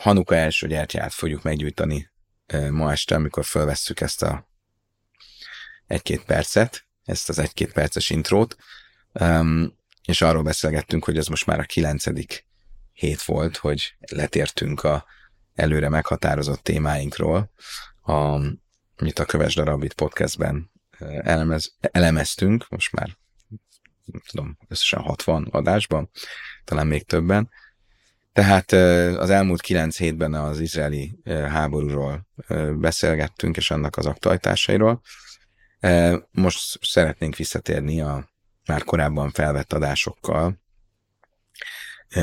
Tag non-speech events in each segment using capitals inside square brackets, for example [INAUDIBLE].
Hanuka első gyertyát fogjuk meggyújtani ma este, amikor felvesszük ezt a egy-két percet, ezt az egy-két perces intrót, és arról beszélgettünk, hogy ez most már a kilencedik hét volt, hogy letértünk a előre meghatározott témáinkról, a, amit a Köves Darabit podcastben elemez, elemeztünk, most már nem tudom, összesen 60 adásban, talán még többen. Tehát az elmúlt kilenc hétben az izraeli háborúról beszélgettünk, és annak az aktualitásairól. Most szeretnénk visszatérni a már korábban felvett adásokkal,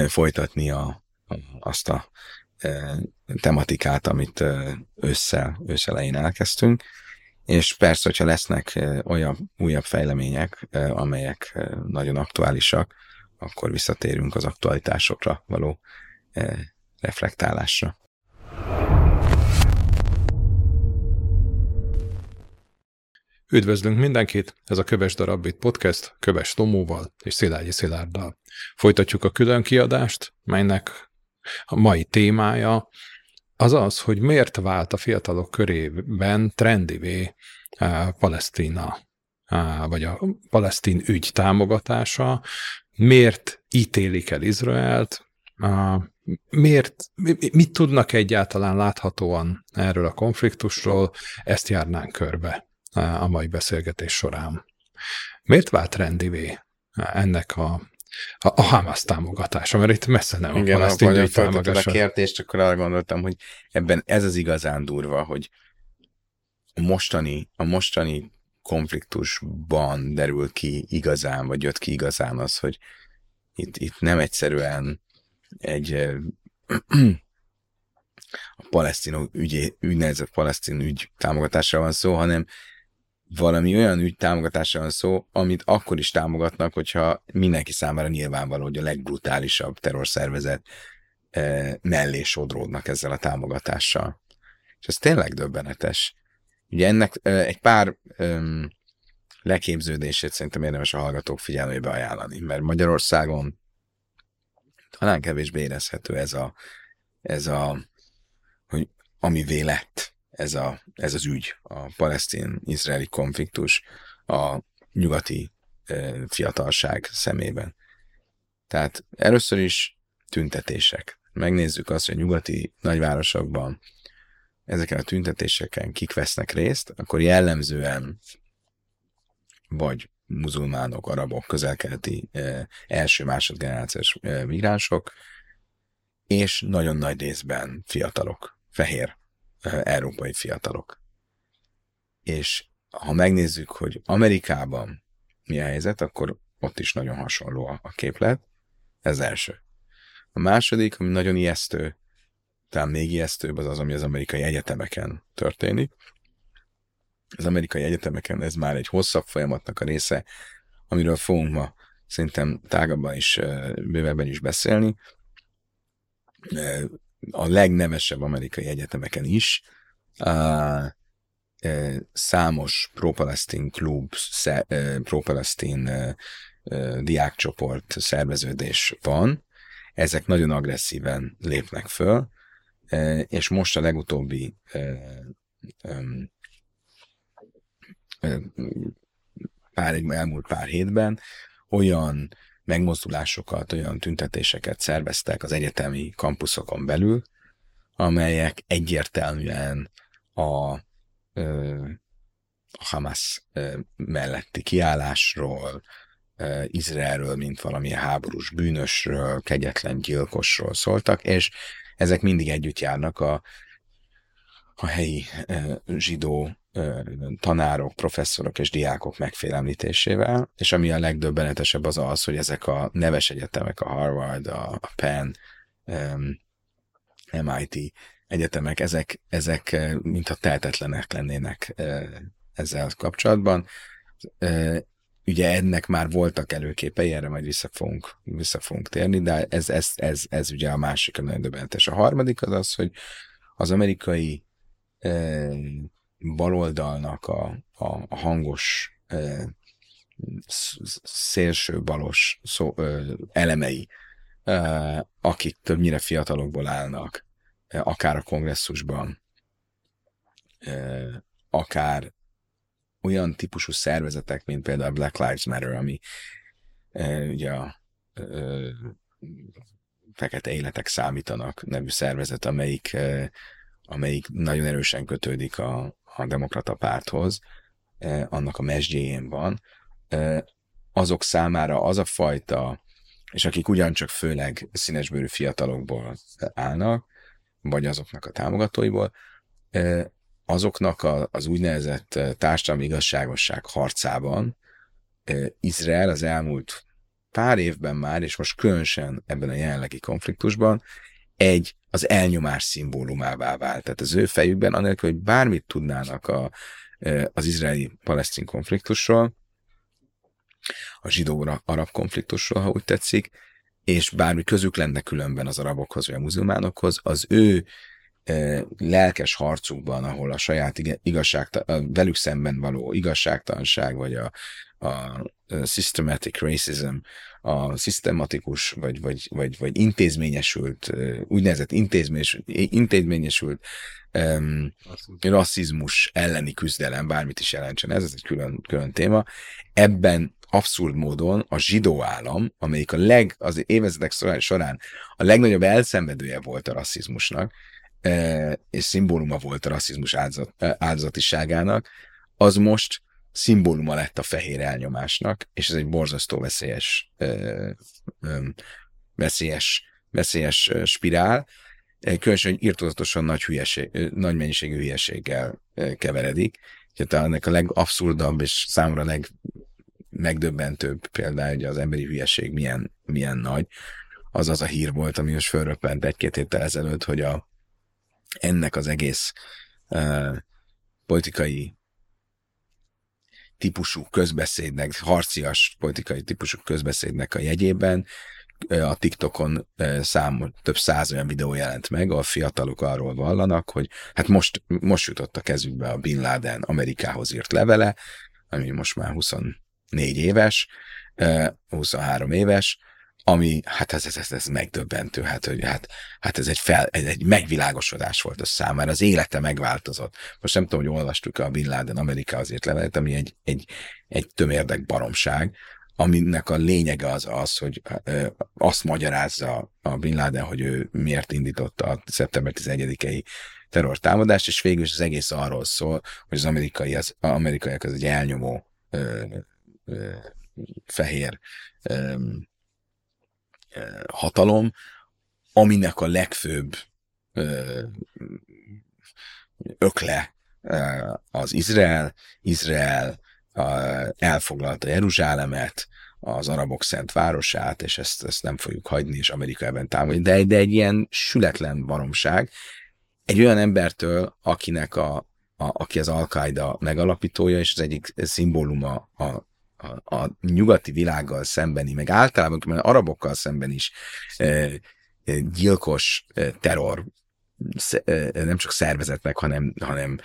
folytatni a, azt a tematikát, amit össze, összelején elkezdtünk. És persze, hogyha lesznek olyan újabb fejlemények, amelyek nagyon aktuálisak, akkor visszatérünk az aktualitásokra való reflektálásra. Üdvözlünk mindenkit, ez a Köves Darabbit Podcast, Köves Tomóval és Szilágyi Szilárddal. Folytatjuk a külön kiadást, melynek a mai témája az az, hogy miért vált a fiatalok körében trendivé a Palesztina, vagy a palesztin ügy támogatása, miért ítélik el Izraelt, miért, mit tudnak egyáltalán láthatóan erről a konfliktusról, ezt járnánk körbe a mai beszélgetés során. Miért vált rendivé ennek a, a, a Hamas támogatása, mert itt messze nem Igen, a palesztin támogatása. a kérdést, akkor arra gondoltam, hogy ebben ez az igazán durva, hogy a mostani, a mostani konfliktusban derül ki igazán, vagy jött ki igazán az, hogy itt, itt nem egyszerűen egy a palesztin ügy, úgynevezett palesztin ügy támogatásra van szó, hanem valami olyan ügy támogatásra van szó, amit akkor is támogatnak, hogyha mindenki számára nyilvánvaló, hogy a legbrutálisabb terrorszervezet mellé sodródnak ezzel a támogatással. És ez tényleg döbbenetes. Ugye ennek egy pár um, leképződését szerintem érdemes a hallgatók figyelmébe ajánlani, mert Magyarországon talán kevésbé érezhető ez a, ez a hogy ami lett, ez, a, ez az ügy, a palesztin-izraeli konfliktus a nyugati e, fiatalság szemében. Tehát először is tüntetések. Megnézzük azt, hogy a nyugati nagyvárosokban ezeken a tüntetéseken kik vesznek részt, akkor jellemzően vagy muzulmánok, arabok, közelkeleti első másodgenerációs eh, migránsok, és nagyon nagy részben fiatalok, fehér eh, európai fiatalok. És ha megnézzük, hogy Amerikában mi a helyzet, akkor ott is nagyon hasonló a képlet. Ez első. A második, ami nagyon ijesztő, talán még ijesztőbb az az, ami az amerikai egyetemeken történik. Az amerikai egyetemeken ez már egy hosszabb folyamatnak a része, amiről fogunk ma szerintem tágabban is, bővebben is beszélni. A legnevesebb amerikai egyetemeken is számos pro-palesztin klub, pro-palesztin diákcsoport szerveződés van, ezek nagyon agresszíven lépnek föl, és most a legutóbbi pár, elmúlt pár hétben olyan megmozdulásokat, olyan tüntetéseket szerveztek az egyetemi kampuszokon belül, amelyek egyértelműen a, a Hamas melletti kiállásról, Izraelről, mint valami háborús bűnösről, kegyetlen gyilkosról szóltak, és ezek mindig együtt járnak a, a helyi zsidó tanárok, professzorok és diákok megfélemlítésével, és ami a legdöbbenetesebb az az, hogy ezek a neves egyetemek, a Harvard, a Penn, MIT egyetemek, ezek, ezek mintha tehetetlenek lennének ezzel kapcsolatban. Ugye ennek már voltak előképei, erre majd vissza fogunk, vissza fogunk térni, de ez, ez, ez, ez ugye a másik, a nagyon döbbenetes. A harmadik az az, hogy az amerikai baloldalnak a, a, hangos szélső balos szó, elemei, akik többnyire fiatalokból állnak, akár a kongresszusban, akár olyan típusú szervezetek, mint például a Black Lives Matter, ami ugye a fekete életek számítanak nevű szervezet, amelyik, amelyik nagyon erősen kötődik a, a demokrata párthoz, annak a mesdjéjén van, azok számára az a fajta, és akik ugyancsak főleg színesbőrű fiatalokból állnak, vagy azoknak a támogatóiból, azoknak a, az úgynevezett társadalmi igazságosság harcában Izrael az elmúlt pár évben már, és most különösen ebben a jelenlegi konfliktusban, egy az elnyomás szimbólumává vált. Tehát az ő fejükben, anélkül, hogy bármit tudnának a, az izraeli-palesztin konfliktusról, a zsidó-arab konfliktusról, ha úgy tetszik, és bármi közük lenne különben az arabokhoz vagy a muzulmánokhoz, az ő lelkes harcukban, ahol a saját igazság, velük szemben való igazságtalanság, vagy a, a systematic racism, a szisztematikus, vagy, vagy, vagy, vagy intézményesült, úgynevezett intézményesült, intézményesült um, rasszizmus elleni küzdelem, bármit is jelentsen ez, ez egy külön, külön téma. Ebben abszurd módon a zsidó állam, amelyik a leg, az évezredek során a legnagyobb elszenvedője volt a rasszizmusnak, és szimbóluma volt a rasszizmus áldozat, áldozatiságának, az most szimbóluma lett a fehér elnyomásnak, és ez egy borzasztó veszélyes, veszélyes, veszélyes spirál, különösen, hogy nagy, hülyeség, nagy mennyiségű hülyeséggel keveredik. Tehát ennek a legabszurdabb és számomra legmegdöbbentőbb például, hogy az emberi hülyeség milyen, milyen nagy, az az a hír volt, ami most fölröppent egy-két héttel ezelőtt, hogy a, ennek az egész uh, politikai típusú közbeszédnek, harcias politikai típusú közbeszédnek a jegyében a TikTokon szám, több száz olyan videó jelent meg, a fiatalok arról vallanak, hogy hát most, most jutott a kezükbe a Bin Laden Amerikához írt levele, ami most már 24 éves, 23 éves, ami, hát ez, ez, ez, ez megdöbbentő, hát, hogy hát, hát ez egy, fel, ez egy megvilágosodás volt a számára, az élete megváltozott. Most nem tudom, hogy olvastuk a Bin Laden Amerika azért levelet, ami egy, egy, egy tömérdek baromság, aminek a lényege az az, hogy azt magyarázza a Bin Laden, hogy ő miért indította a szeptember 11-i terrortámadást, és végül is az egész arról szól, hogy az amerikai, az amerikaiak az egy elnyomó ö, ö, fehér ö, hatalom, aminek a legfőbb ökle az Izrael. Izrael elfoglalta Jeruzsálemet, az arabok szent városát, és ezt, ezt nem fogjuk hagyni, és Amerika ebben támogatja. De, de egy ilyen sületlen baromság, egy olyan embertől, akinek a, a aki az al megalapítója, és az egyik szimbóluma a a, a nyugati világgal szembeni, meg általában mert arabokkal szemben is e, gyilkos e, terror nem csak szervezetnek, hanem, hanem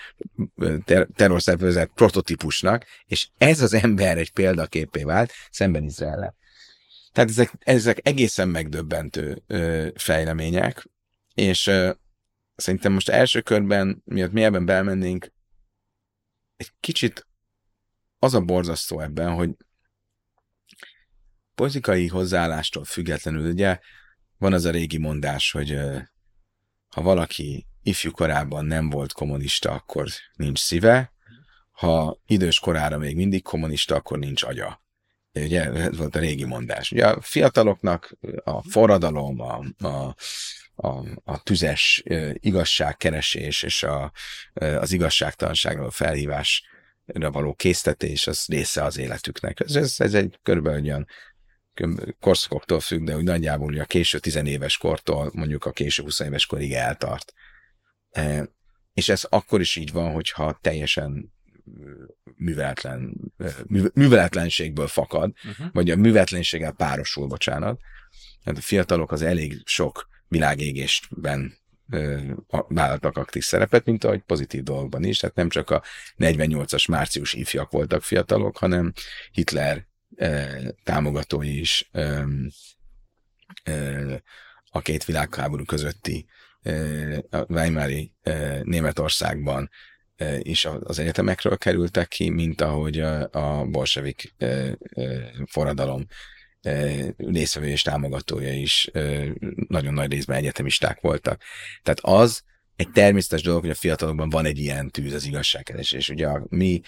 ter, terrorszervezet prototípusnak, és ez az ember egy példaképé vált szemben Izrael. Tehát ezek, ezek egészen megdöbbentő ö, fejlemények, és ö, szerintem most első körben, miatt mi ebben belmennénk, egy kicsit az a borzasztó ebben, hogy politikai hozzáállástól függetlenül, ugye van az a régi mondás, hogy ha valaki ifjú korában nem volt kommunista, akkor nincs szíve, ha idős korára még mindig kommunista, akkor nincs agya. Ugye ez volt a régi mondás. Ugye a fiataloknak a forradalom, a, a, a, a tüzes igazságkeresés és a, az igazságtalanságról felhívás való késztetés, az része az életüknek. Ez, ez, ez egy körülbelül olyan korszakoktól függ, de úgy nagyjából a késő tizenéves kortól mondjuk a késő 20 éves korig eltart. E, és ez akkor is így van, hogyha teljesen műveletlen, műveletlenségből fakad, uh-huh. vagy a műveletlenséggel párosul, bocsánat. Hát a fiatalok az elég sok világégésben vállaltak aktív szerepet, mint ahogy pozitív dolgokban is. Tehát nem csak a 48-as március ifjak voltak fiatalok, hanem Hitler támogatói is a két világháború közötti a Weimari Németországban is az egyetemekről kerültek ki, mint ahogy a, a bolsevik forradalom részvevő és támogatója is nagyon nagy részben egyetemisták voltak. Tehát az egy természetes dolog, hogy a fiatalokban van egy ilyen tűz az igazságkeresés. És ugye a mi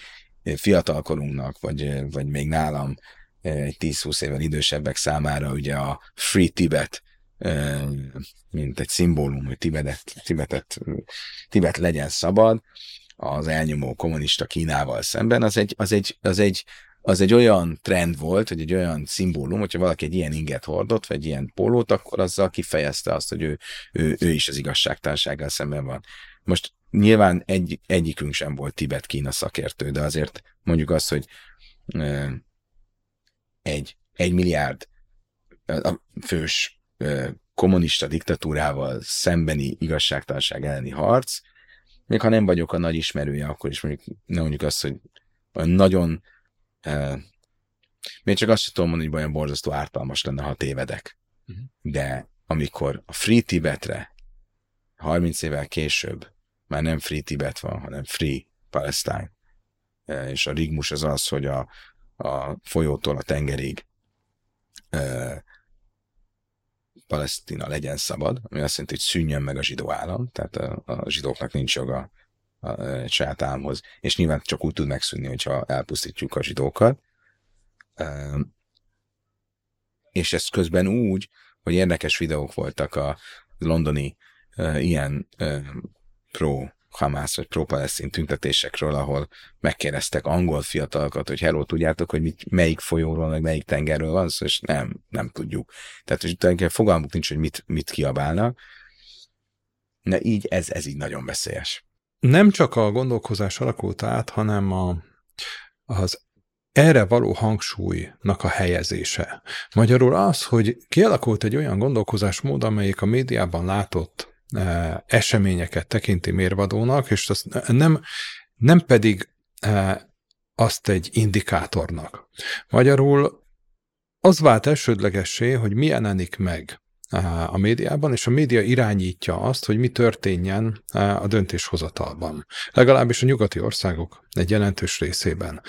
fiatalkorunknak, vagy, vagy még nálam egy 10-20 évvel idősebbek számára ugye a Free Tibet mint egy szimbólum, hogy Tibetet, Tibetet, Tibet legyen szabad, az elnyomó kommunista Kínával szemben, az egy, az egy, az egy, az egy olyan trend volt, hogy egy olyan szimbólum, hogyha valaki egy ilyen inget hordott, vagy egy ilyen pólót, akkor azzal kifejezte azt, hogy ő, ő, ő is az igazságtalansággal szemben van. Most nyilván egy, egyikünk sem volt Tibet-Kína szakértő, de azért mondjuk azt, hogy egy, egy milliárd a fős kommunista diktatúrával szembeni igazságtalanság elleni harc, még ha nem vagyok a nagy ismerője, akkor is mondjuk, nem mondjuk azt, hogy nagyon még csak azt sem tudom mondani, hogy olyan borzasztó ártalmas lenne, ha tévedek. Uh-huh. De amikor a Free Tibetre 30 évvel később már nem Free Tibet van, hanem Free Palestine, és a rigmus az az, hogy a, a folyótól a tengerig Palesztina legyen szabad, ami azt jelenti, hogy szűnjön meg a zsidó állam, tehát a, a zsidóknak nincs joga a, saját és nyilván csak úgy tud megszűnni, hogyha elpusztítjuk a zsidókat. És ez közben úgy, hogy érdekes videók voltak a londoni ilyen pro Hamász vagy pro-palesztin tüntetésekről, ahol megkérdeztek angol fiatalokat, hogy hello, tudjátok, hogy mit, melyik folyóról, meg melyik tengerről van szó, és nem, nem tudjuk. Tehát, hogy tulajdonképpen fogalmuk nincs, hogy mit, mit kiabálnak. Na így, ez, ez így nagyon veszélyes. Nem csak a gondolkozás alakult át, hanem a, az erre való hangsúlynak a helyezése. Magyarul az, hogy kialakult egy olyan gondolkozásmód, amelyik a médiában látott E, eseményeket tekinti mérvadónak, és azt nem, nem pedig e, azt egy indikátornak. Magyarul az vált elsődlegessé, hogy mi jelenik meg a médiában, és a média irányítja azt, hogy mi történjen a döntéshozatalban. Legalábbis a nyugati országok egy jelentős részében.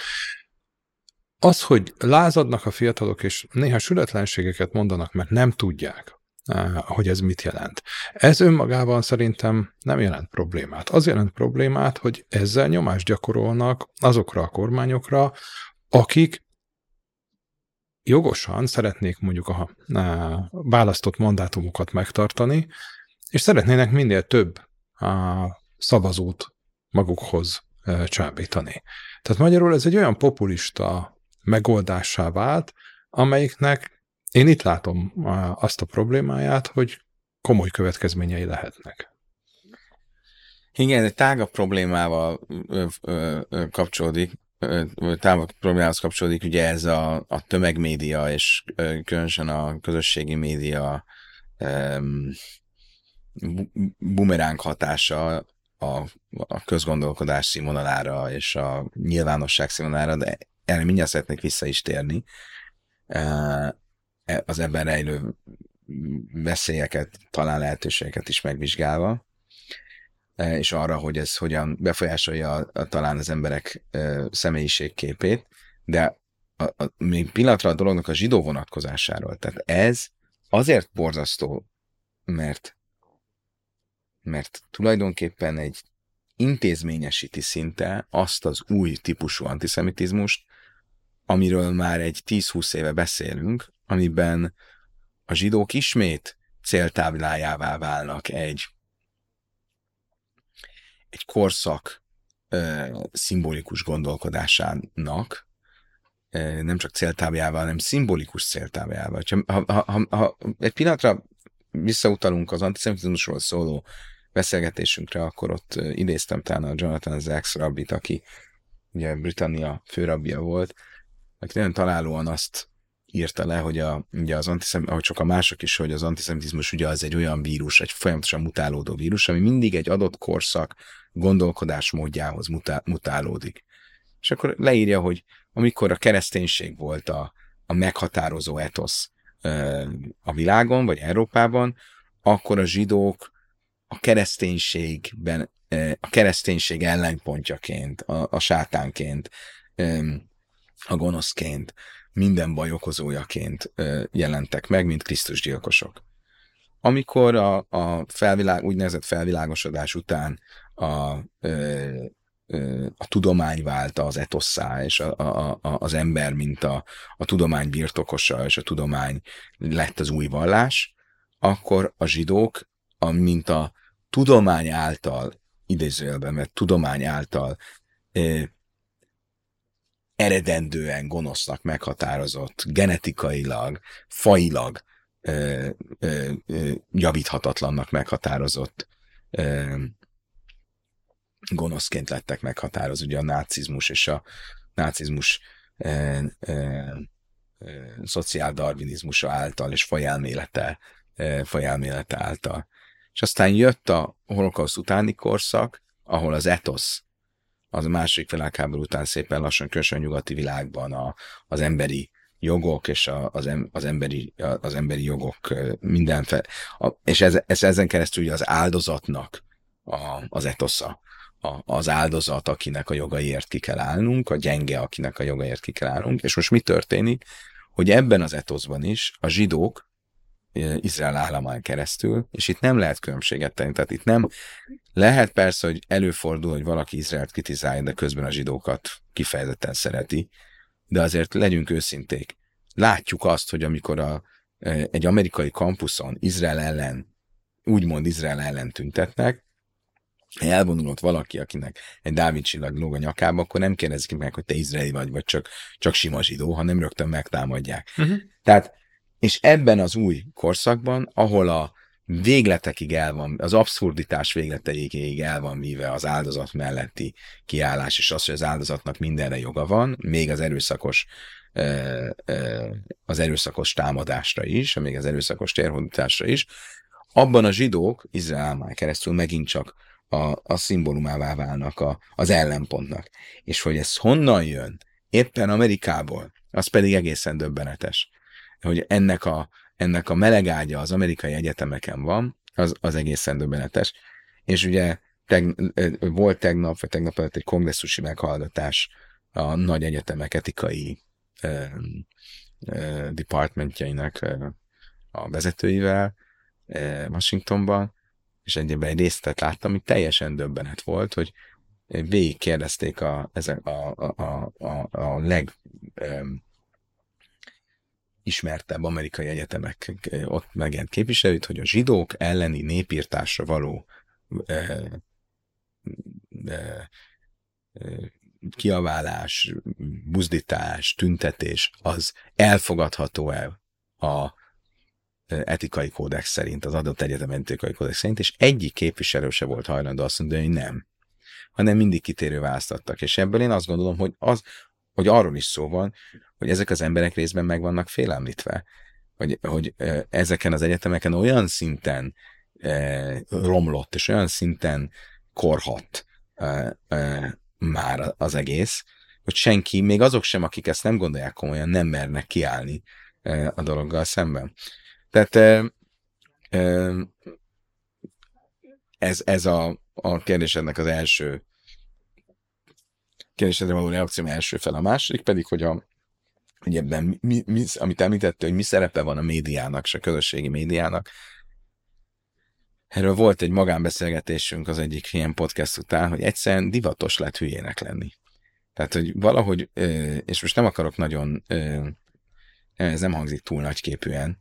Az, hogy lázadnak a fiatalok, és néha sületlenségeket mondanak, mert nem tudják, hogy ez mit jelent. Ez önmagában szerintem nem jelent problémát. Az jelent problémát, hogy ezzel nyomást gyakorolnak azokra a kormányokra, akik jogosan szeretnék mondjuk a, választott mandátumokat megtartani, és szeretnének minél több a szavazót magukhoz csábítani. Tehát magyarul ez egy olyan populista megoldásá vált, amelyiknek én itt látom azt a problémáját, hogy komoly következményei lehetnek. Igen, egy tágabb problémával ö, ö, ö, kapcsolódik, tágabb problémához kapcsolódik ugye ez a, a tömegmédia, és különösen a közösségi média ö, bumeránk hatása a, a közgondolkodás színvonalára és a nyilvánosság színvonalára, de erre mindjárt szeretnék vissza is térni. E, az ebben rejlő veszélyeket, talán lehetőségeket is megvizsgálva, és arra, hogy ez hogyan befolyásolja a, a, talán az emberek e, személyiségképét, de a, a, még pillanatra a dolognak a zsidó vonatkozásáról. Tehát ez azért borzasztó, mert, mert tulajdonképpen egy intézményesíti szinte azt az új típusú antiszemitizmust, amiről már egy 10-20 éve beszélünk, amiben a zsidók ismét céltáblájává válnak egy, egy korszak ö, szimbolikus gondolkodásának, ö, nem csak céltábjával, hanem szimbolikus céltábjával. Ha, ha, ha, ha egy pillanatra visszautalunk az antiszemitizmusról szóló beszélgetésünkre, akkor ott idéztem talán a Jonathan Zacks rabbit, aki ugye Britannia főrabbia volt, aki nagyon találóan azt írta le, hogy a, ugye az antiszem, ahogy a mások is, hogy az antiszemitizmus ugye az egy olyan vírus, egy folyamatosan mutálódó vírus, ami mindig egy adott korszak gondolkodás módjához mutál, mutálódik. És akkor leírja, hogy amikor a kereszténység volt a, a meghatározó etosz a világon, vagy Európában, akkor a zsidók a kereszténységben, a kereszténység ellenpontjaként, a, a sátánként, a gonoszként, minden baj okozójaként jelentek meg, mint Krisztus gyilkosok. Amikor a, a felvilág, úgynevezett felvilágosodás után a, a tudomány vált az etosszá, és a, a, a, az ember, mint a, a tudomány birtokosa, és a tudomány lett az új vallás, akkor a zsidók, a, mint a tudomány által, idézőjelben, mert tudomány által eredendően gonosznak meghatározott, genetikailag, failag e, e, javíthatatlannak meghatározott e, gonoszként lettek meghatározva, ugye a nácizmus és a nácizmus e, e, e, szociáldarvinizmusa által és fajelmélete, e, fajelmélete által. És aztán jött a holokauszt utáni korszak, ahol az etosz, az a második világháború után szépen lassan kösön nyugati világban a, az emberi jogok és a, az, em, az, emberi, az emberi jogok mindenféle, és ez, ez ezen keresztül ugye az áldozatnak a, az etosza. A, az áldozat, akinek a jogaiért ki kell állnunk, a gyenge, akinek a jogaiért ki kell állnunk, és most mi történik, hogy ebben az etoszban is a zsidók Izrael államán keresztül, és itt nem lehet különbséget tenni, tehát itt nem lehet persze, hogy előfordul, hogy valaki Izraelt kritizálja, de közben a zsidókat kifejezetten szereti, de azért legyünk őszinték. Látjuk azt, hogy amikor a, egy amerikai kampuszon Izrael ellen, úgymond Izrael ellen tüntetnek, elvonulott valaki, akinek egy Dávid csillag lóg a nyakába, akkor nem kérdezik meg, hogy te izraeli vagy, vagy csak, csak sima zsidó, hanem rögtön megtámadják. Uh-huh. Tehát, és ebben az új korszakban, ahol a végletekig el van, az abszurditás végleteig el van víve az áldozat melletti kiállás, és az, hogy az áldozatnak mindenre joga van, még az erőszakos az erőszakos támadásra is, még az erőszakos térhódításra is, abban a zsidók Izrael keresztül megint csak a, a szimbólumává válnak a, az ellenpontnak. És hogy ez honnan jön, éppen Amerikából, az pedig egészen döbbenetes. Hogy ennek a, ennek a melegágya az amerikai egyetemeken van, az, az egészen döbbenetes. És ugye teg, volt tegnap, vagy tegnap előtt egy kongresszusi meghallgatás a nagy egyetemek etikai eh, eh, departmentjainak eh, a vezetőivel eh, Washingtonban, és egyébben egy részletet láttam, ami teljesen döbbenet volt, hogy végig kérdezték a, ezek a, a, a, a leg um, ismertebb amerikai egyetemek ott megjelent képviselőt, hogy a zsidók elleni népírtásra való e, e, kiaválás, buzdítás, tüntetés, az elfogadható-e a etikai kódex szerint, az adott egyetem etikai kódex szerint, és egyik képviselő se volt hajlandó azt mondani, hogy nem. Hanem mindig kitérő választattak. És ebből én azt gondolom, hogy, az, hogy arról is szó van, hogy ezek az emberek részben meg vannak félemlítve. Hogy, hogy ezeken az egyetemeken olyan szinten e, romlott, és olyan szinten korhat e, e, már az egész, hogy senki, még azok sem, akik ezt nem gondolják komolyan, nem mernek kiállni e, a dologgal szemben. Tehát ez, ez a, a kérdésednek az első kérdésedre való reakció első fel. A második pedig, hogy, a, hogy ebben, mi, mi, amit említette, hogy mi szerepe van a médiának, és a közösségi médiának. Erről volt egy magánbeszélgetésünk az egyik ilyen podcast után, hogy egyszerűen divatos lett hülyének lenni. Tehát, hogy valahogy, és most nem akarok nagyon, ez nem hangzik túl nagyképűen,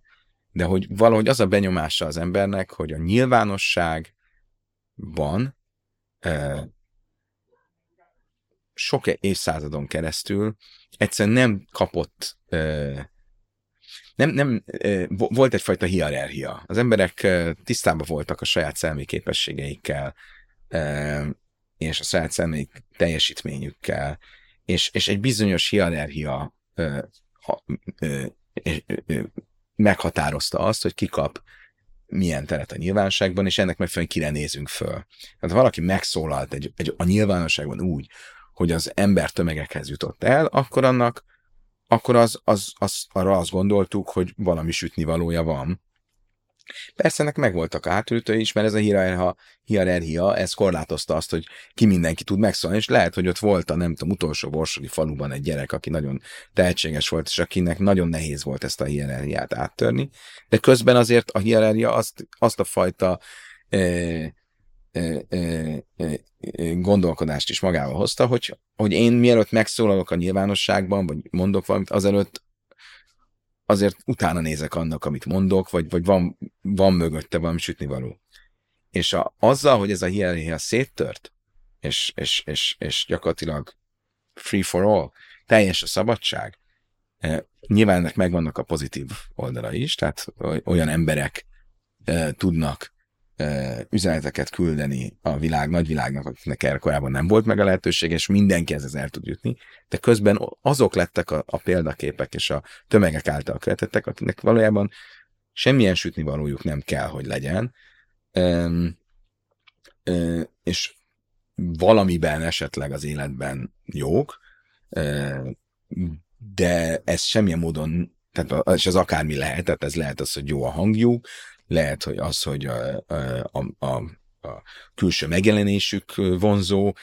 de hogy valahogy az a benyomása az embernek, hogy a nyilvánosságban sok évszázadon keresztül egyszerűen nem kapott nem, nem, volt egyfajta hierarchia. Az emberek tisztában voltak a saját szelmi képességeikkel, és a saját szelmi teljesítményükkel, és, és egy bizonyos hierarchia ha, meghatározta azt, hogy kikap milyen teret a nyilvánosságban, és ennek megfelelően kire nézünk föl. Tehát valaki megszólalt egy, egy, a nyilvánosságban úgy, hogy az ember tömegekhez jutott el, akkor annak, akkor az, az, az, arra azt gondoltuk, hogy valami sütni valója van, Persze ennek megvoltak átültői is, mert ez a hierarchia, ez korlátozta azt, hogy ki mindenki tud megszólni, és lehet, hogy ott volt a nem tudom, utolsó borsodi faluban egy gyerek, aki nagyon tehetséges volt, és akinek nagyon nehéz volt ezt a hierarchiát áttörni, de közben azért a hierarchia azt, azt a fajta e, e, e, e, gondolkodást is magával hozta, hogy, hogy én mielőtt megszólalok a nyilvánosságban, vagy mondok valamit, azelőtt azért utána nézek annak, amit mondok, vagy, vagy van, van mögötte valami sütnivaló. És a, azzal, hogy ez a hierarchia széttört, és, és, és, és gyakorlatilag free for all, teljes a szabadság, nyilván ennek megvannak a pozitív oldala is, tehát olyan emberek tudnak üzeneteket küldeni a világ, nagyvilágnak, akiknek erre korábban nem volt meg a lehetőség, és mindenki ez el tud jutni, de közben azok lettek a, a példaképek és a tömegek által követettek, akiknek valójában semmilyen sütni valójuk nem kell, hogy legyen, um, um, és valamiben esetleg az életben jók, um, de ez semmilyen módon, tehát, és ez akármi lehet, tehát ez lehet az, hogy jó a hangjuk, lehet, hogy az, hogy a, a, a, a külső megjelenésük vonzó,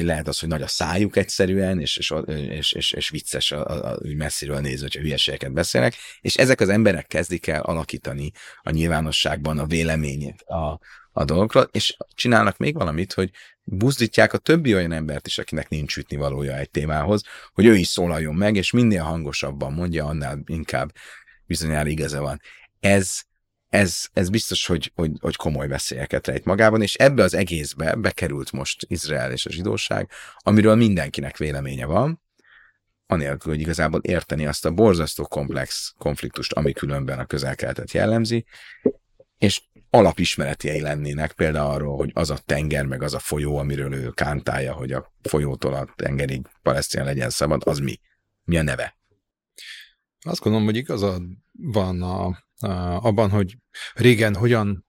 lehet az, hogy nagy a szájuk egyszerűen, és, és, és, és, és vicces a, a, a, messziről nézve, hogyha hülyeségeket beszélnek, és ezek az emberek kezdik el alakítani a nyilvánosságban a véleményét a, a dolgokról, és csinálnak még valamit, hogy buzdítják a többi olyan embert is, akinek nincs ütni valója egy témához, hogy ő is szólaljon meg, és minél hangosabban mondja, annál inkább bizonyára igaza van. Ez ez, ez biztos, hogy, hogy, hogy komoly veszélyeket rejt magában, és ebbe az egészbe bekerült most Izrael és a zsidóság, amiről mindenkinek véleménye van, anélkül, hogy igazából érteni azt a borzasztó komplex konfliktust, ami különben a közelkeltet jellemzi, és alapismeretjei lennének például arról, hogy az a tenger, meg az a folyó, amiről ő kántálja, hogy a folyótól a tengerig Palesztin legyen szabad, az mi? Mi a neve? Azt gondolom, hogy igazad van a abban, hogy régen hogyan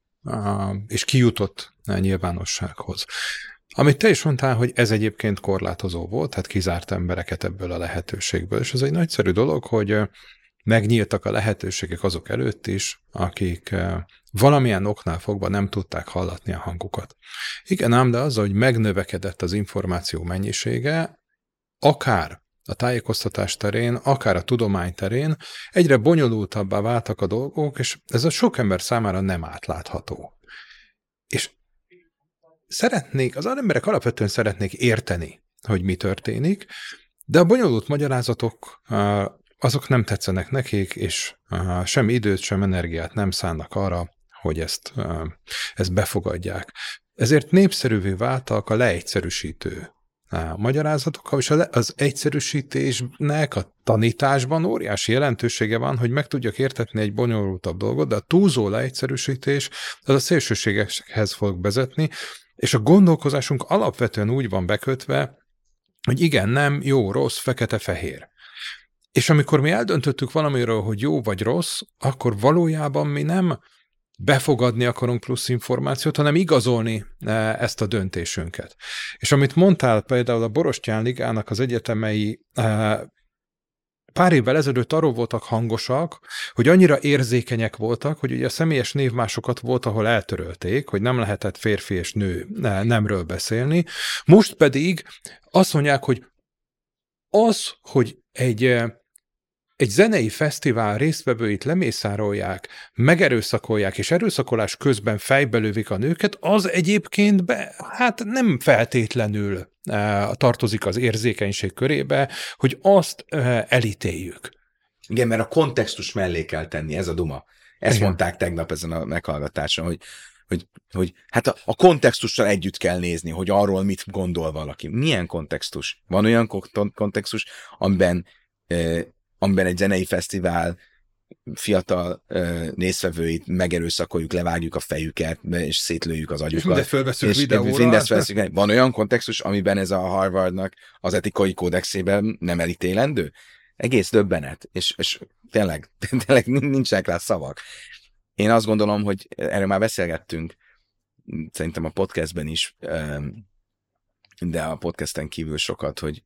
és kijutott nyilvánossághoz. Amit te is mondtál, hogy ez egyébként korlátozó volt, tehát kizárt embereket ebből a lehetőségből, és ez egy nagyszerű dolog, hogy megnyíltak a lehetőségek azok előtt is, akik valamilyen oknál fogva nem tudták hallatni a hangukat. Igen ám, de az, hogy megnövekedett az információ mennyisége, akár a tájékoztatás terén, akár a tudomány terén egyre bonyolultabbá váltak a dolgok, és ez a sok ember számára nem átlátható. És szeretnék, az emberek alapvetően szeretnék érteni, hogy mi történik, de a bonyolult magyarázatok azok nem tetszenek nekik, és sem időt, sem energiát nem szánnak arra, hogy ezt, ezt befogadják. Ezért népszerűvé váltak a leegyszerűsítő a magyarázatokkal, és az egyszerűsítésnek a tanításban óriási jelentősége van, hogy meg tudjak értetni egy bonyolultabb dolgot, de a túlzó leegyszerűsítés az a szélsőségekhez fog vezetni, és a gondolkozásunk alapvetően úgy van bekötve, hogy igen, nem, jó, rossz, fekete-fehér. És amikor mi eldöntöttük valamiről, hogy jó vagy rossz, akkor valójában mi nem befogadni akarunk plusz információt, hanem igazolni e, ezt a döntésünket. És amit mondtál például a Borostyán Ligának az egyetemei e, pár évvel ezelőtt arról voltak hangosak, hogy annyira érzékenyek voltak, hogy ugye a személyes névmásokat volt, ahol eltörölték, hogy nem lehetett férfi és nő e, nemről beszélni. Most pedig azt mondják, hogy az, hogy egy egy zenei fesztivál résztvevőit lemészárolják, megerőszakolják, és erőszakolás közben fejbelővik a nőket, az egyébként be, hát nem feltétlenül e, tartozik az érzékenység körébe, hogy azt e, elítéljük. Igen, mert a kontextus mellé kell tenni, ez a duma. Ezt Igen. mondták tegnap ezen a meghallgatáson, hogy, hogy, hogy hát a, a kontextussal együtt kell nézni, hogy arról mit gondol valaki. Milyen kontextus? Van olyan kontextus, amiben e, amiben egy zenei fesztivál fiatal uh, nézvevőit megerőszakoljuk, levágjuk a fejüket, és szétlőjük az agyukat. És mindezt felveszünk videóra. Mindezt veszünk. Van olyan kontextus, amiben ez a Harvardnak az etikai kódexében nem elítélendő? Egész döbbenet, és, és tényleg, [LAUGHS] tényleg nincsenek rá szavak. Én azt gondolom, hogy erről már beszélgettünk, szerintem a podcastben is, de a podcasten kívül sokat, hogy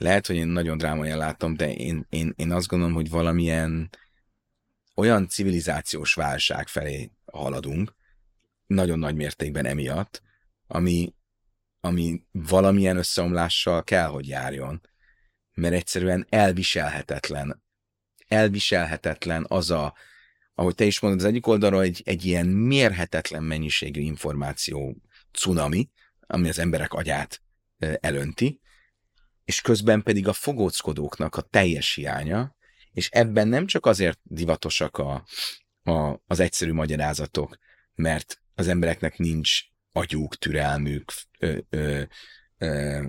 lehet, hogy én nagyon drámaian látom, de én, én, én azt gondolom, hogy valamilyen olyan civilizációs válság felé haladunk, nagyon nagy mértékben emiatt, ami, ami valamilyen összeomlással kell, hogy járjon, mert egyszerűen elviselhetetlen, elviselhetetlen az a, ahogy te is mondod, az egyik oldalról egy, egy ilyen mérhetetlen mennyiségű információ cunami, ami az emberek agyát elönti, és közben pedig a fogóckodóknak a teljes hiánya, és ebben nem csak azért divatosak a, a, az egyszerű magyarázatok, mert az embereknek nincs agyuk, türelmük, ö, ö, ö,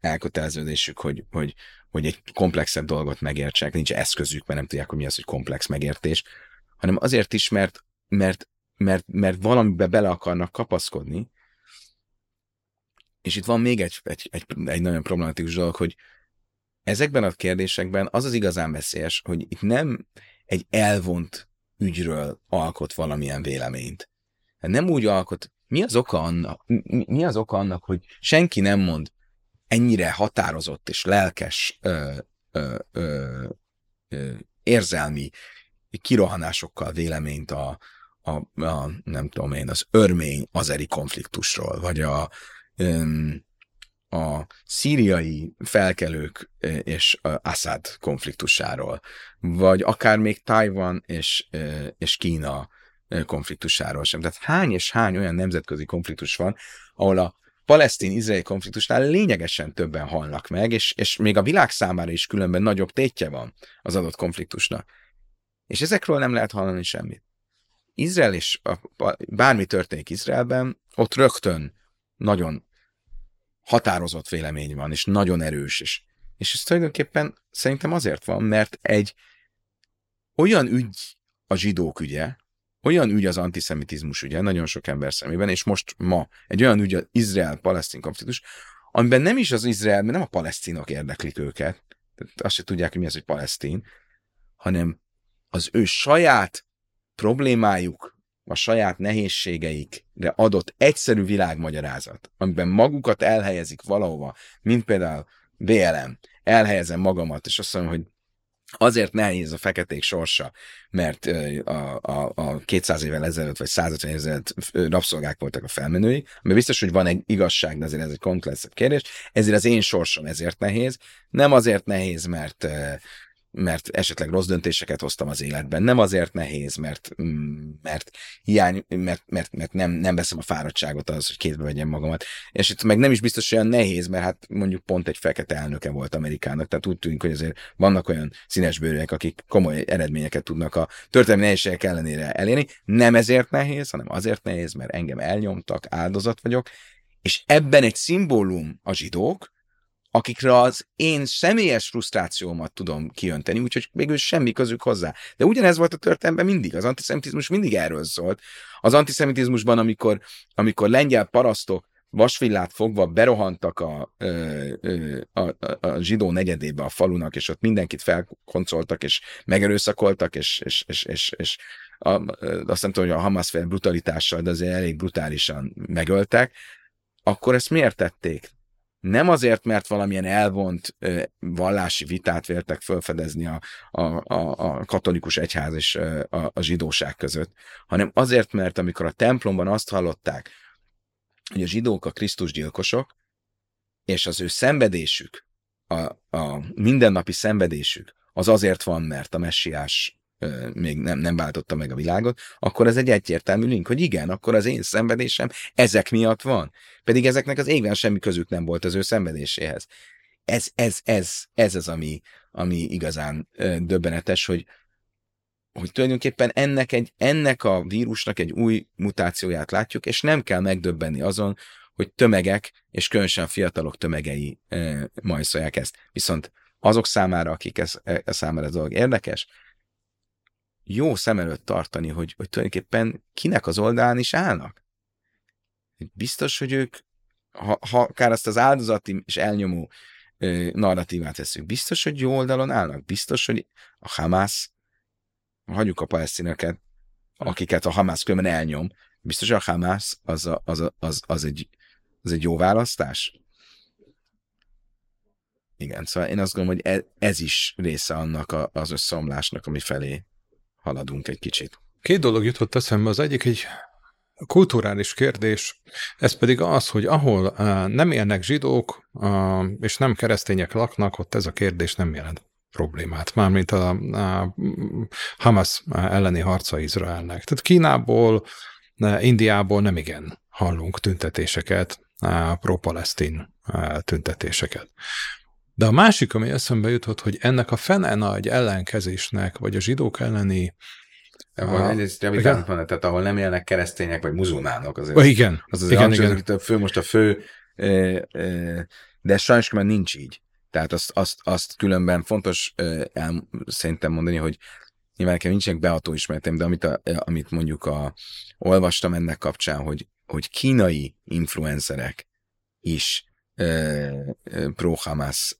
elköteleződésük, hogy, hogy, hogy egy komplexebb dolgot megértsenek, nincs eszközük, mert nem tudják, hogy mi az, hogy komplex megértés, hanem azért is, mert, mert, mert, mert valamibe bele akarnak kapaszkodni, és itt van még egy, egy, egy, egy nagyon problematikus dolog, hogy ezekben a kérdésekben az az igazán veszélyes, hogy itt nem egy elvont ügyről alkot valamilyen véleményt. Nem úgy alkot, mi az oka annak, mi az oka annak, hogy senki nem mond ennyire határozott és lelkes ö, ö, ö, ö, érzelmi kirohanásokkal véleményt a, a, a, nem tudom én, az örmény azeri konfliktusról, vagy a, a szíriai felkelők és Assad konfliktusáról, vagy akár még Tajvan és, és Kína konfliktusáról sem. Tehát hány és hány olyan nemzetközi konfliktus van, ahol a palesztin-izraeli konfliktusnál lényegesen többen halnak meg, és, és még a világ számára is különben nagyobb tétje van az adott konfliktusnak. És ezekről nem lehet hallani semmit. Izrael és a, bármi történik Izraelben, ott rögtön nagyon határozott vélemény van, és nagyon erős, és, és ez tulajdonképpen szerintem azért van, mert egy olyan ügy a zsidók ügye, olyan ügy az antiszemitizmus ügye, nagyon sok ember szemében, és most ma egy olyan ügy az Izrael-Palesztin konfliktus, amiben nem is az Izrael, nem a palesztinok érdeklik őket, tehát azt se tudják, hogy mi az, hogy palesztin, hanem az ő saját problémájuk, a saját nehézségeikre adott egyszerű világmagyarázat, amiben magukat elhelyezik valahova, mint például BLM, elhelyezem magamat, és azt mondom, hogy azért nehéz a feketék sorsa, mert a, a, a 200 évvel ezelőtt, vagy 150 évvel ezelőtt rabszolgák voltak a felmenői, ami biztos, hogy van egy igazság, de azért ez egy komplexebb kérdés, ezért az én sorsom ezért nehéz. Nem azért nehéz, mert mert esetleg rossz döntéseket hoztam az életben. Nem azért nehéz, mert, mm, mert hiány, mert, mert, mert nem, nem veszem a fáradtságot az, hogy kézbe vegyem magamat. És itt meg nem is biztos olyan nehéz, mert hát mondjuk pont egy fekete elnöke volt Amerikának, tehát úgy tűnik, hogy azért vannak olyan színesbőrűek, akik komoly eredményeket tudnak a történelmi nehézségek ellenére elérni. Nem ezért nehéz, hanem azért nehéz, mert engem elnyomtak, áldozat vagyok, és ebben egy szimbólum a zsidók, akikre az én személyes frusztrációmat tudom kiönteni, úgyhogy végül semmi közük hozzá. De ugyanez volt a történetben mindig. Az antiszemitizmus mindig erről szólt. Az antiszemitizmusban, amikor, amikor lengyel parasztok vasvillát fogva berohantak a, a, a, a zsidó negyedébe a falunak, és ott mindenkit felkoncoltak, és megerőszakoltak, és, és, és, és, és a, azt nem tudom, hogy a Hamas fél brutalitással, de azért elég brutálisan megöltek, akkor ezt miért tették? Nem azért, mert valamilyen elvont vallási vitát véltek felfedezni a, a, a, a katolikus egyház és a, a zsidóság között, hanem azért, mert amikor a templomban azt hallották, hogy a zsidók a Krisztus gyilkosok, és az ő szenvedésük, a, a mindennapi szenvedésük, az azért van, mert a messiás még nem, nem váltotta meg a világot, akkor ez egy egyértelmű link, hogy igen, akkor az én szenvedésem ezek miatt van. Pedig ezeknek az égben semmi közük nem volt az ő szenvedéséhez. Ez, ez, ez, ez az, ami, ami igazán döbbenetes, hogy, hogy tulajdonképpen ennek, egy, ennek a vírusnak egy új mutációját látjuk, és nem kell megdöbbenni azon, hogy tömegek, és különösen fiatalok tömegei e, majszolják ezt. Viszont azok számára, akik ez, e, számára ez dolog érdekes, jó szem előtt tartani, hogy, hogy tulajdonképpen kinek az oldalán is állnak. Biztos, hogy ők, ha, ha akár azt az áldozati és elnyomó ö, narratívát veszünk, biztos, hogy jó oldalon állnak. Biztos, hogy a Hamász, hagyjuk a palesztineket, akiket a Hamász különben elnyom, biztos, hogy a Hamász az, a, az, a, az, az, egy, az egy jó választás? Igen, szóval én azt gondolom, hogy ez, ez is része annak az összeomlásnak, ami felé haladunk egy kicsit. Két dolog jutott eszembe, az egyik egy kulturális kérdés, ez pedig az, hogy ahol uh, nem élnek zsidók uh, és nem keresztények laknak, ott ez a kérdés nem jelent problémát, mármint a, Hamas elleni harca Izraelnek. Tehát Kínából, Indiából nem igen hallunk tüntetéseket, pro-palesztin tüntetéseket. De a másik, ami eszembe jutott, hogy ennek a fene nagy ellenkezésnek, vagy a zsidók elleni vagy a, egyrészt javítani van, tehát ahol nem élnek keresztények vagy muzulmánok. Azért, oh, igen. Az azért igen, igen. igen. Fő, most a fő, de sajnos már nincs így. Tehát azt, azt, azt különben fontos el, szerintem mondani, hogy nyilván nekem nincsenek beható ismeretem, de amit, a, amit mondjuk a, olvastam ennek kapcsán, hogy, hogy kínai influencerek is pro-Hamas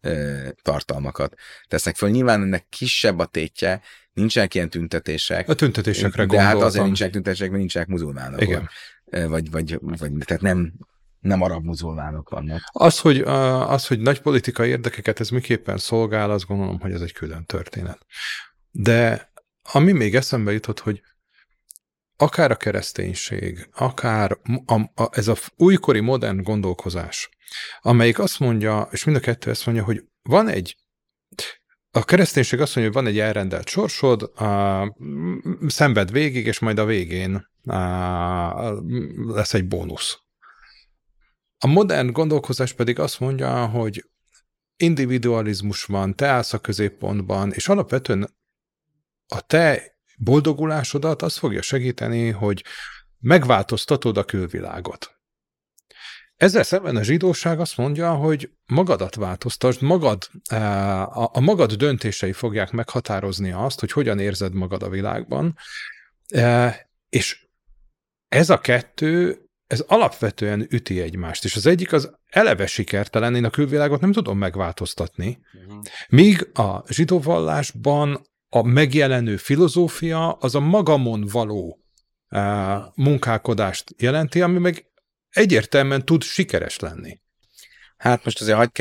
tartalmakat tesznek föl. Nyilván ennek kisebb a tétje, nincsenek ilyen tüntetések. A tüntetésekre De hát azért nincsenek tüntetések, mert nincsenek muzulmánok. Igen. Vagy, vagy, vagy, tehát nem, nem arab muzulmánok vannak. Az hogy, az, hogy nagy politikai érdekeket ez miképpen szolgál, azt gondolom, hogy ez egy külön történet. De ami még eszembe jutott, hogy akár a kereszténység, akár a, a, ez a újkori modern gondolkozás, amelyik azt mondja, és mind a kettő ezt mondja, hogy van egy a kereszténység azt mondja, hogy van egy elrendelt sorsod, a, szenved végig, és majd a végén a, lesz egy bónusz. A modern gondolkozás pedig azt mondja, hogy individualizmus van, te állsz a középpontban, és alapvetően a te boldogulásodat az fogja segíteni, hogy megváltoztatod a külvilágot. Ezzel szemben a zsidóság azt mondja, hogy magadat változtasd, magad, eh, a, magad döntései fogják meghatározni azt, hogy hogyan érzed magad a világban, eh, és ez a kettő, ez alapvetően üti egymást, és az egyik az eleve sikertelen, én a külvilágot nem tudom megváltoztatni, uh-huh. míg a zsidó vallásban a megjelenő filozófia az a magamon való munkálkodást jelenti, ami meg egyértelműen tud sikeres lenni. Hát most azért hagyd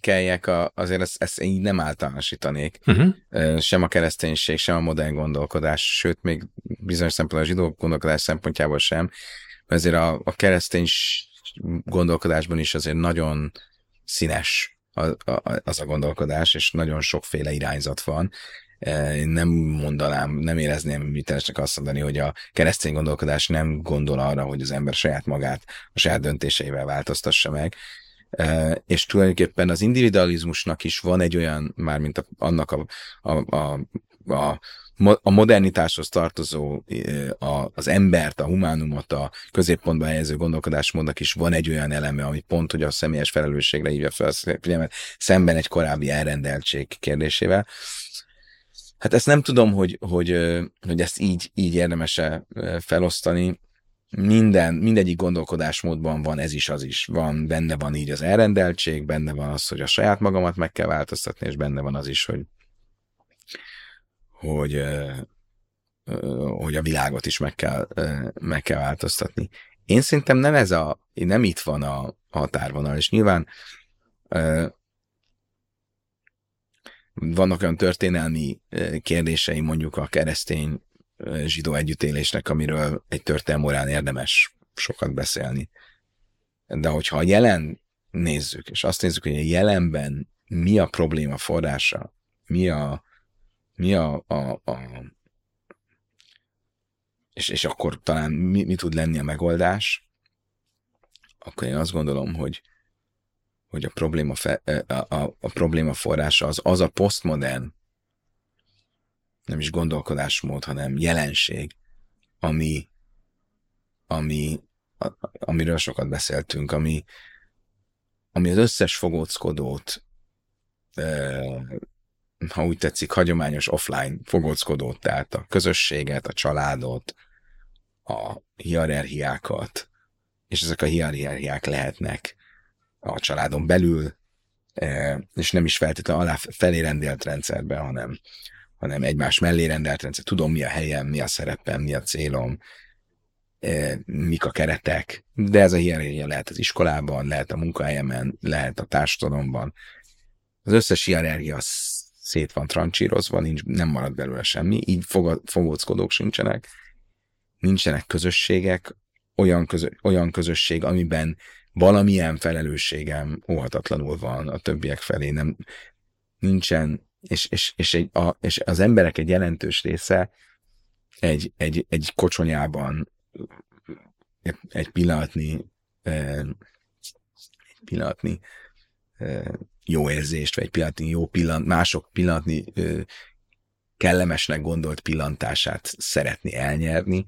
kelljek, a, azért ezt, ezt így nem általánosítanék. Uh-huh. Sem a kereszténység, sem a modern gondolkodás, sőt, még bizonyos szempontból a zsidó gondolkodás szempontjából sem. Ezért a, a keresztény gondolkodásban is azért nagyon színes az a gondolkodás, és nagyon sokféle irányzat van. Én nem mondanám, nem érezném vitelesnek azt mondani, hogy a keresztény gondolkodás nem gondol arra, hogy az ember saját magát a saját döntéseivel változtassa meg, és tulajdonképpen az individualizmusnak is van egy olyan, mármint a, annak a, a, a, a a modernitáshoz tartozó a, az embert, a humánumot, a középpontba helyező gondolkodásmódnak is van egy olyan eleme, ami pont, hogy a személyes felelősségre hívja fel a figyelmet, szemben egy korábbi elrendeltség kérdésével. Hát ezt nem tudom, hogy, hogy, hogy ezt így, így érdemes-e felosztani. Minden, mindegyik gondolkodásmódban van ez is, az is. Van, benne van így az elrendeltség, benne van az, hogy a saját magamat meg kell változtatni, és benne van az is, hogy, hogy, hogy a világot is meg kell, meg kell változtatni. Én szerintem nem ez a, nem itt van a határvonal, és nyilván vannak olyan történelmi kérdései mondjuk a keresztény zsidó együttélésnek, amiről egy történelmi morán érdemes sokat beszélni. De hogyha a jelen nézzük, és azt nézzük, hogy a jelenben mi a probléma forrása, mi a, mi a, a, a és, és akkor talán mi, mi tud lenni a megoldás, akkor én azt gondolom, hogy hogy a probléma, fe, a, a, a probléma forrása az az a posztmodern, nem is gondolkodásmód, hanem jelenség, ami, ami, a, amiről sokat beszéltünk, ami, ami az összes fogóckodót, ha úgy tetszik, hagyományos offline fogóckodót, tehát a közösséget, a családot, a hierarchiákat, és ezek a hierarchiák lehetnek a családon belül, e, és nem is feltétlenül alá felé rendelt rendszerben, hanem, hanem egymás mellé rendelt rendszer. Tudom, mi a helyem, mi a szerepem, mi a célom, e, mik a keretek, de ez a hierarchia lehet az iskolában, lehet a munkahelyemen, lehet a társadalomban. Az összes hierarchia szét van trancsírozva, nincs, nem marad belőle semmi, így fogóckodók sincsenek, nincsenek közösségek, olyan, közö, olyan közösség, amiben valamilyen felelősségem óhatatlanul van a többiek felé, nem, nincsen, és, és, és, egy, a, és az emberek egy jelentős része egy, egy, egy kocsonyában egy pillanatni egy pillanatni jó érzést, vagy egy pillanatni jó pillant, mások pillanatni kellemesnek gondolt pillantását szeretni elnyerni,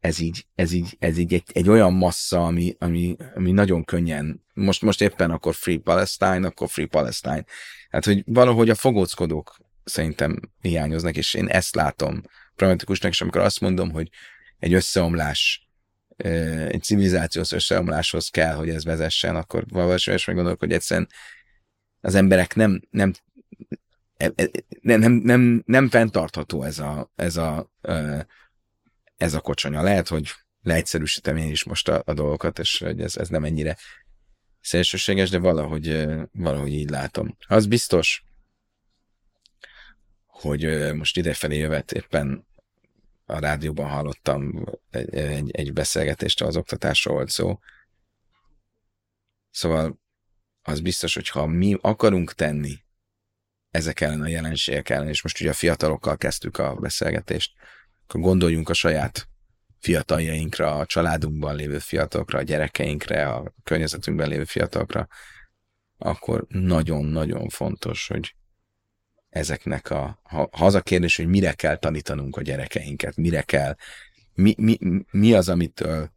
ez így, ez így, ez így egy, egy olyan massza, ami, ami, ami nagyon könnyen, most, most éppen akkor Free Palestine, akkor Free Palestine. Hát, hogy valahogy a fogóckodók szerintem hiányoznak, és én ezt látom pragmatikusnak, és amikor azt mondom, hogy egy összeomlás, egy civilizációs összeomláshoz kell, hogy ez vezessen, akkor valószínűleg meg gondolok, hogy egyszerűen az emberek nem, nem e, e, nem, nem, nem, nem fenntartható ez a, ez a, ez a kocsonya. Lehet, hogy leegyszerűsítem én is most a, a dolgokat, és hogy ez, ez nem ennyire szélsőséges, de valahogy, valahogy így látom. Az biztos, hogy most idefelé jövet éppen a rádióban hallottam egy, egy, egy beszélgetést, az oktatásról volt szó. Szóval az biztos, hogy ha mi akarunk tenni ezek ellen a jelenségek ellen, és most ugye a fiatalokkal kezdtük a beszélgetést, akkor gondoljunk a saját fiataljainkra, a családunkban lévő fiatalokra, a gyerekeinkre, a környezetünkben lévő fiatalokra, akkor nagyon-nagyon fontos, hogy ezeknek a, ha, ha az a kérdés, hogy mire kell tanítanunk a gyerekeinket, mire kell, mi, mi, mi az, amitől,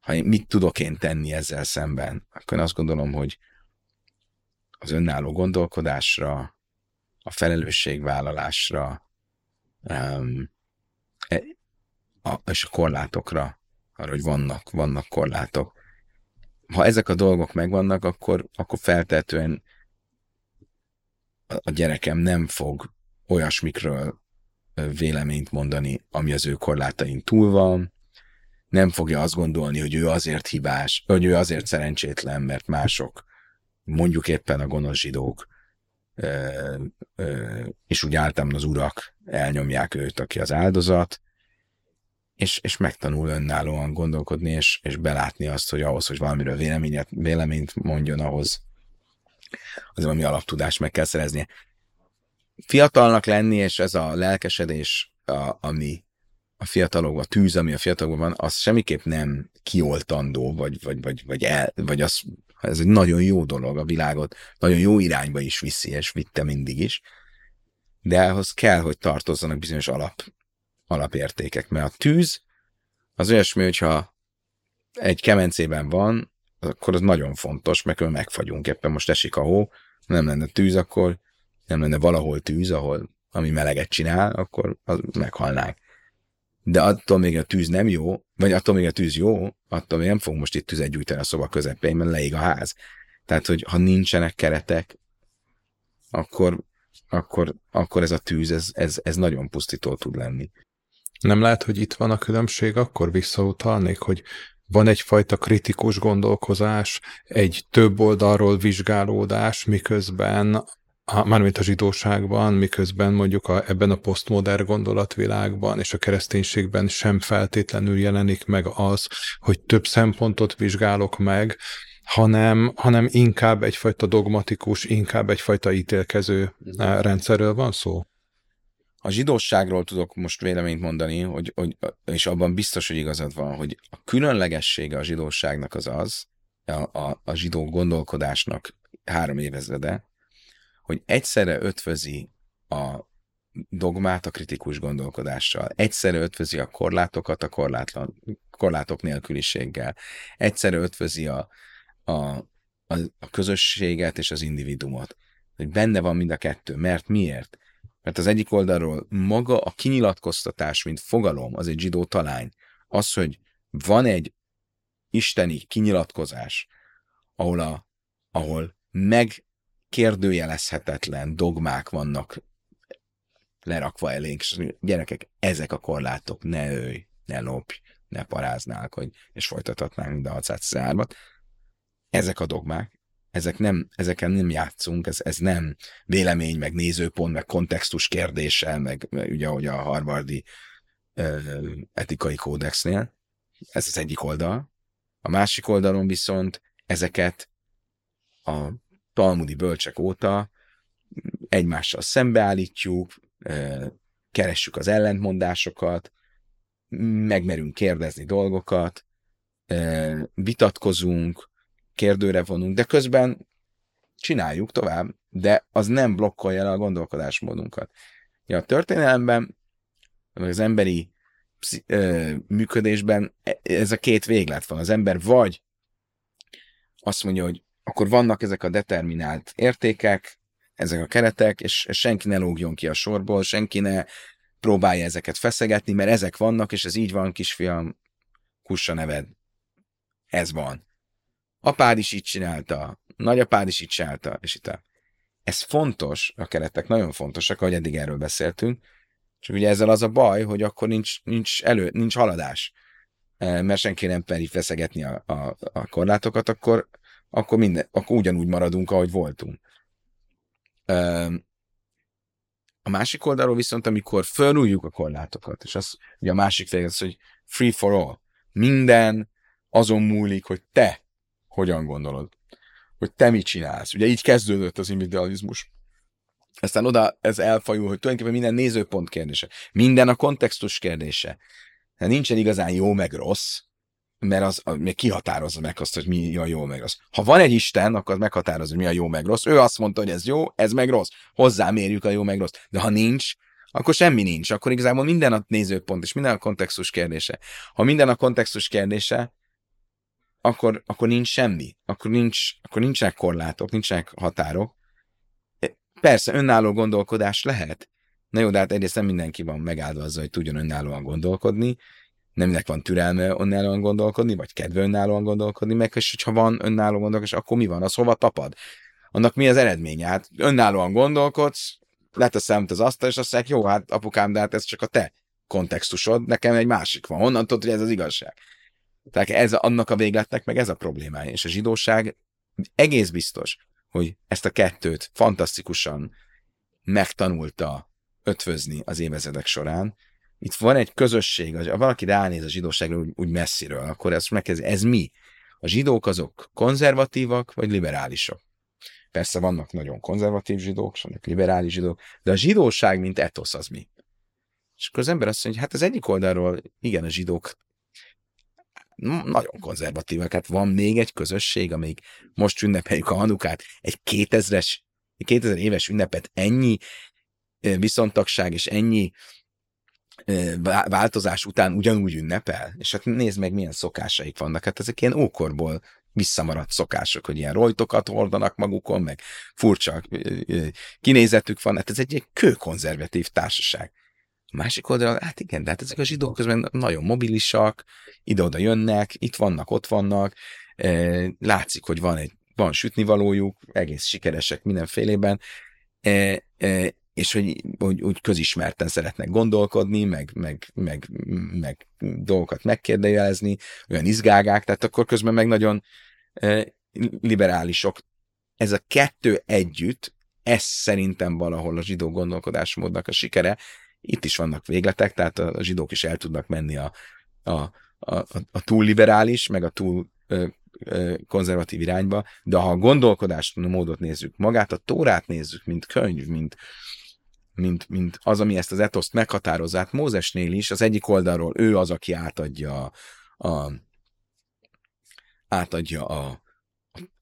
ha én, mit tudok én tenni ezzel szemben, akkor én azt gondolom, hogy az önálló gondolkodásra, a felelősségvállalásra, um, a, és a korlátokra, arra, hogy vannak, vannak korlátok. Ha ezek a dolgok megvannak, akkor, akkor feltetően a gyerekem nem fog olyasmikről véleményt mondani, ami az ő korlátain túl van, nem fogja azt gondolni, hogy ő azért hibás, hogy ő azért szerencsétlen, mert mások, mondjuk éppen a gonosz zsidók, és úgy általában az urak elnyomják őt, aki az áldozat, és, és megtanul önállóan gondolkodni, és, és belátni azt, hogy ahhoz, hogy valamiről véleményet, véleményt mondjon, ahhoz az valami alaptudást meg kell szereznie. Fiatalnak lenni, és ez a lelkesedés, a, ami a fiatalokban, a tűz, ami a fiatalokban van, az semmiképp nem kioltandó, vagy, vagy, vagy, vagy, el, vagy az, ez egy nagyon jó dolog a világot, nagyon jó irányba is viszi, és vitte mindig is, de ahhoz kell, hogy tartozzanak bizonyos alap alapértékek, mert a tűz az olyasmi, hogyha egy kemencében van, akkor az nagyon fontos, mert megfagyunk, éppen most esik a hó, nem lenne tűz, akkor nem lenne valahol tűz, ahol ami meleget csinál, akkor az meghalnánk. De attól még a tűz nem jó, vagy attól még a tűz jó, attól még nem fog most itt tüzet gyújtani a szoba közepén, mert leég a ház. Tehát, hogy ha nincsenek keretek, akkor, akkor, akkor ez a tűz, ez, ez, ez nagyon pusztító tud lenni. Nem lehet, hogy itt van a különbség, akkor visszautalnék, hogy van egyfajta kritikus gondolkozás, egy több oldalról vizsgálódás, miközben mármint a zsidóságban, miközben mondjuk a, ebben a posztmodern gondolatvilágban és a kereszténységben sem feltétlenül jelenik meg az, hogy több szempontot vizsgálok meg, hanem, hanem inkább egyfajta dogmatikus, inkább egyfajta ítélkező eh, rendszerről van szó? a zsidóságról tudok most véleményt mondani, hogy, hogy, és abban biztos, hogy igazad van, hogy a különlegessége a zsidóságnak az az, a, a, a zsidó gondolkodásnak három évezrede, hogy egyszerre ötvözi a dogmát a kritikus gondolkodással, egyszerre ötvözi a korlátokat a korlátlan, korlátok nélküliséggel, egyszerre ötvözi a, a, a, a közösséget és az individumot. Hogy benne van mind a kettő. Mert miért? Mert az egyik oldalról maga a kinyilatkoztatás, mint fogalom, az egy zsidó talány. Az, hogy van egy isteni kinyilatkozás, ahol, a, ahol megkérdőjelezhetetlen dogmák vannak lerakva elénk, és gyerekek, ezek a korlátok, ne ölj, ne lopj, ne paráználkodj, és folytathatnánk mind a 613-at. Ezek a dogmák, ezek nem, ezeken nem játszunk, ez, ez nem vélemény, meg nézőpont, meg kontextus kérdése, meg, meg ugye ahogy a harvardi ö, etikai kódexnél. Ez az egyik oldal. A másik oldalon viszont ezeket a talmudi bölcsek óta egymással szembeállítjuk, keressük az ellentmondásokat, megmerünk kérdezni dolgokat, vitatkozunk, kérdőre vonunk, de közben csináljuk tovább, de az nem blokkolja el a gondolkodásmódunkat. Ja, a történelemben, vagy az emberi működésben e, ez a két véglet van. Az ember vagy azt mondja, hogy akkor vannak ezek a determinált értékek, ezek a keretek, és senki ne lógjon ki a sorból, senki ne próbálja ezeket feszegetni, mert ezek vannak, és ez így van, kisfiam, kussa neved. Ez van. Apád is így csinálta, nagyapád is így csinálta, és itt Ez fontos, a keretek nagyon fontosak, ahogy eddig erről beszéltünk, csak ugye ezzel az a baj, hogy akkor nincs, nincs elő, nincs haladás, mert senki nem peri feszegetni a, a, a korlátokat, akkor, akkor, minden, akkor ugyanúgy maradunk, ahogy voltunk. A másik oldalról viszont, amikor fölújjuk a korlátokat, és az, ugye a másik fél az, hogy free for all. Minden azon múlik, hogy te hogyan gondolod. Hogy te mit csinálsz. Ugye így kezdődött az individualizmus. Aztán oda ez elfajul, hogy tulajdonképpen minden nézőpont kérdése. Minden a kontextus kérdése. Tehát nincsen igazán jó meg rossz, mert az, még kihatározza meg azt, hogy mi a jó meg rossz. Ha van egy Isten, akkor az meghatározza, hogy mi a jó meg rossz. Ő azt mondta, hogy ez jó, ez meg rossz. Hozzá mérjük a jó meg rossz. De ha nincs, akkor semmi nincs. Akkor igazából minden a nézőpont és minden a kontextus kérdése. Ha minden a kontextus kérdése, akkor, akkor nincs semmi. Akkor, nincs, akkor nincsenek korlátok, nincsenek határok. Persze, önálló gondolkodás lehet. Na jó, de hát egyrészt nem mindenki van megáldva azzal, hogy tudjon önállóan gondolkodni, nem mindenki van türelme önállóan gondolkodni, vagy kedve önállóan gondolkodni, meg és hogyha van önálló gondolkodás, akkor mi van? Az hova tapad? Annak mi az eredménye? Hát önállóan gondolkodsz, leteszem az asztal, és azt mondják, jó, hát apukám, de hát ez csak a te kontextusod, nekem egy másik van. Honnan tudod, hogy ez az igazság? Tehát ez annak a végletnek meg ez a problémája. És a zsidóság egész biztos, hogy ezt a kettőt fantasztikusan megtanulta ötvözni az évezredek során, itt van egy közösség, ha valaki ránéz a zsidóságra úgy, úgy messziről, akkor ezt megkezdi, ez mi? A zsidók azok konzervatívak, vagy liberálisok? Persze vannak nagyon konzervatív zsidók, vannak liberális zsidók, de a zsidóság, mint etosz, az mi? És akkor az ember azt mondja, hogy hát az egyik oldalról, igen, a zsidók nagyon konzervatívak. Hát van még egy közösség, amelyik most ünnepeljük a Hanukát, egy 2000-es, 2000 éves ünnepet ennyi viszontagság és ennyi változás után ugyanúgy ünnepel, és hát nézd meg, milyen szokásaik vannak. Hát ezek ilyen ókorból visszamaradt szokások, hogy ilyen rojtokat hordanak magukon, meg furcsa kinézetük van. Hát ez egy, egy kőkonzervatív társaság. A másik oldalon, hát igen, de hát ezek a zsidók közben nagyon mobilisak, ide-oda jönnek, itt vannak, ott vannak, látszik, hogy van egy van sütnivalójuk, egész sikeresek mindenfélében, és hogy, hogy úgy közismerten szeretnek gondolkodni, meg, meg, meg, meg dolgokat megkérdejelezni, olyan izgágák, tehát akkor közben meg nagyon e, liberálisok. Ez a kettő együtt, ez szerintem valahol a zsidó gondolkodásmódnak a sikere. Itt is vannak végletek, tehát a, zsidók is el tudnak menni a, a, a, a túl liberális, meg a túl ö, konzervatív irányba, de ha a gondolkodást módot nézzük, magát a Tórát nézzük, mint könyv, mint, mint, mint az, ami ezt az etoszt meghatározza. Hát Mózesnél is az egyik oldalról ő az, aki átadja a, átadja a,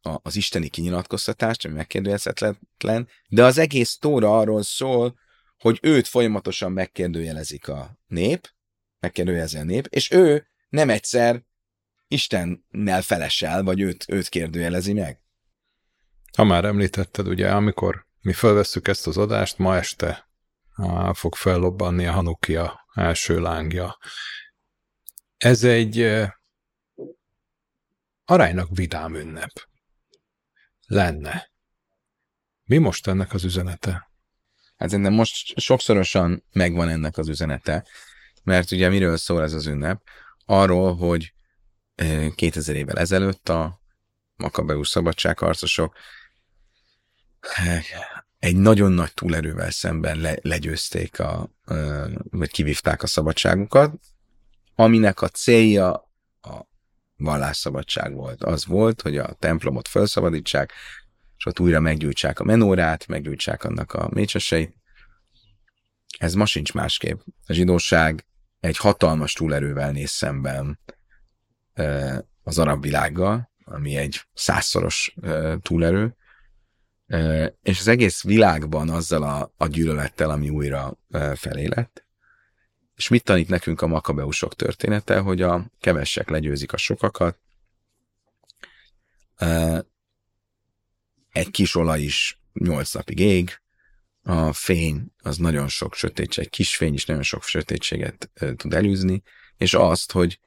a, az isteni kinyilatkoztatást, ami megkérdőjelezhetetlen, de az egész tóra arról szól, hogy őt folyamatosan megkérdőjelezik a nép, megkérdőjelezi a nép, és ő nem egyszer Istennel felesel, vagy őt, őt kérdőjelezi meg. Ha már említetted, ugye, amikor mi felvesszük ezt az adást, ma este fog fellobbanni a Hanukia első lángja. Ez egy aránylag vidám ünnep. Lenne. Mi most ennek az üzenete? Hát szerintem most sokszorosan megvan ennek az üzenete, mert ugye miről szól ez az ünnep? Arról, hogy 2000 évvel ezelőtt a makabeus szabadságharcosok egy nagyon nagy túlerővel szemben le, legyőzték, a, vagy kivívták a szabadságukat, aminek a célja a vallásszabadság volt. Az volt, hogy a templomot felszabadítsák, és ott újra meggyújtsák a menórát, meggyújtsák annak a mécseseit. Ez ma sincs másképp. A zsidóság egy hatalmas túlerővel néz szemben az arab világgal, ami egy százszoros túlerő, és az egész világban azzal a, a gyűlölettel, ami újra felé lett. És mit tanít nekünk a makabeusok története, hogy a kevesek legyőzik a sokakat, egy kis olaj is nyolc napig ég, a fény az nagyon sok sötétség, kis fény is nagyon sok sötétséget tud elűzni, és azt, hogy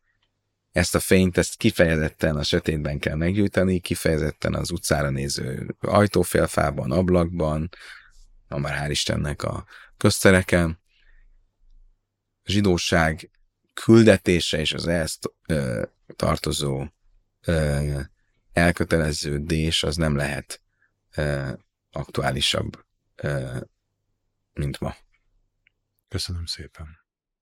ezt a fényt, ezt kifejezetten a sötétben kell meggyújtani, kifejezetten az utcára néző ajtófélfában, ablakban, ha már hál' Istennek a köztereken. A zsidóság küldetése és az ö, tartozó ö, elköteleződés az nem lehet ö, aktuálisabb, ö, mint ma. Köszönöm szépen.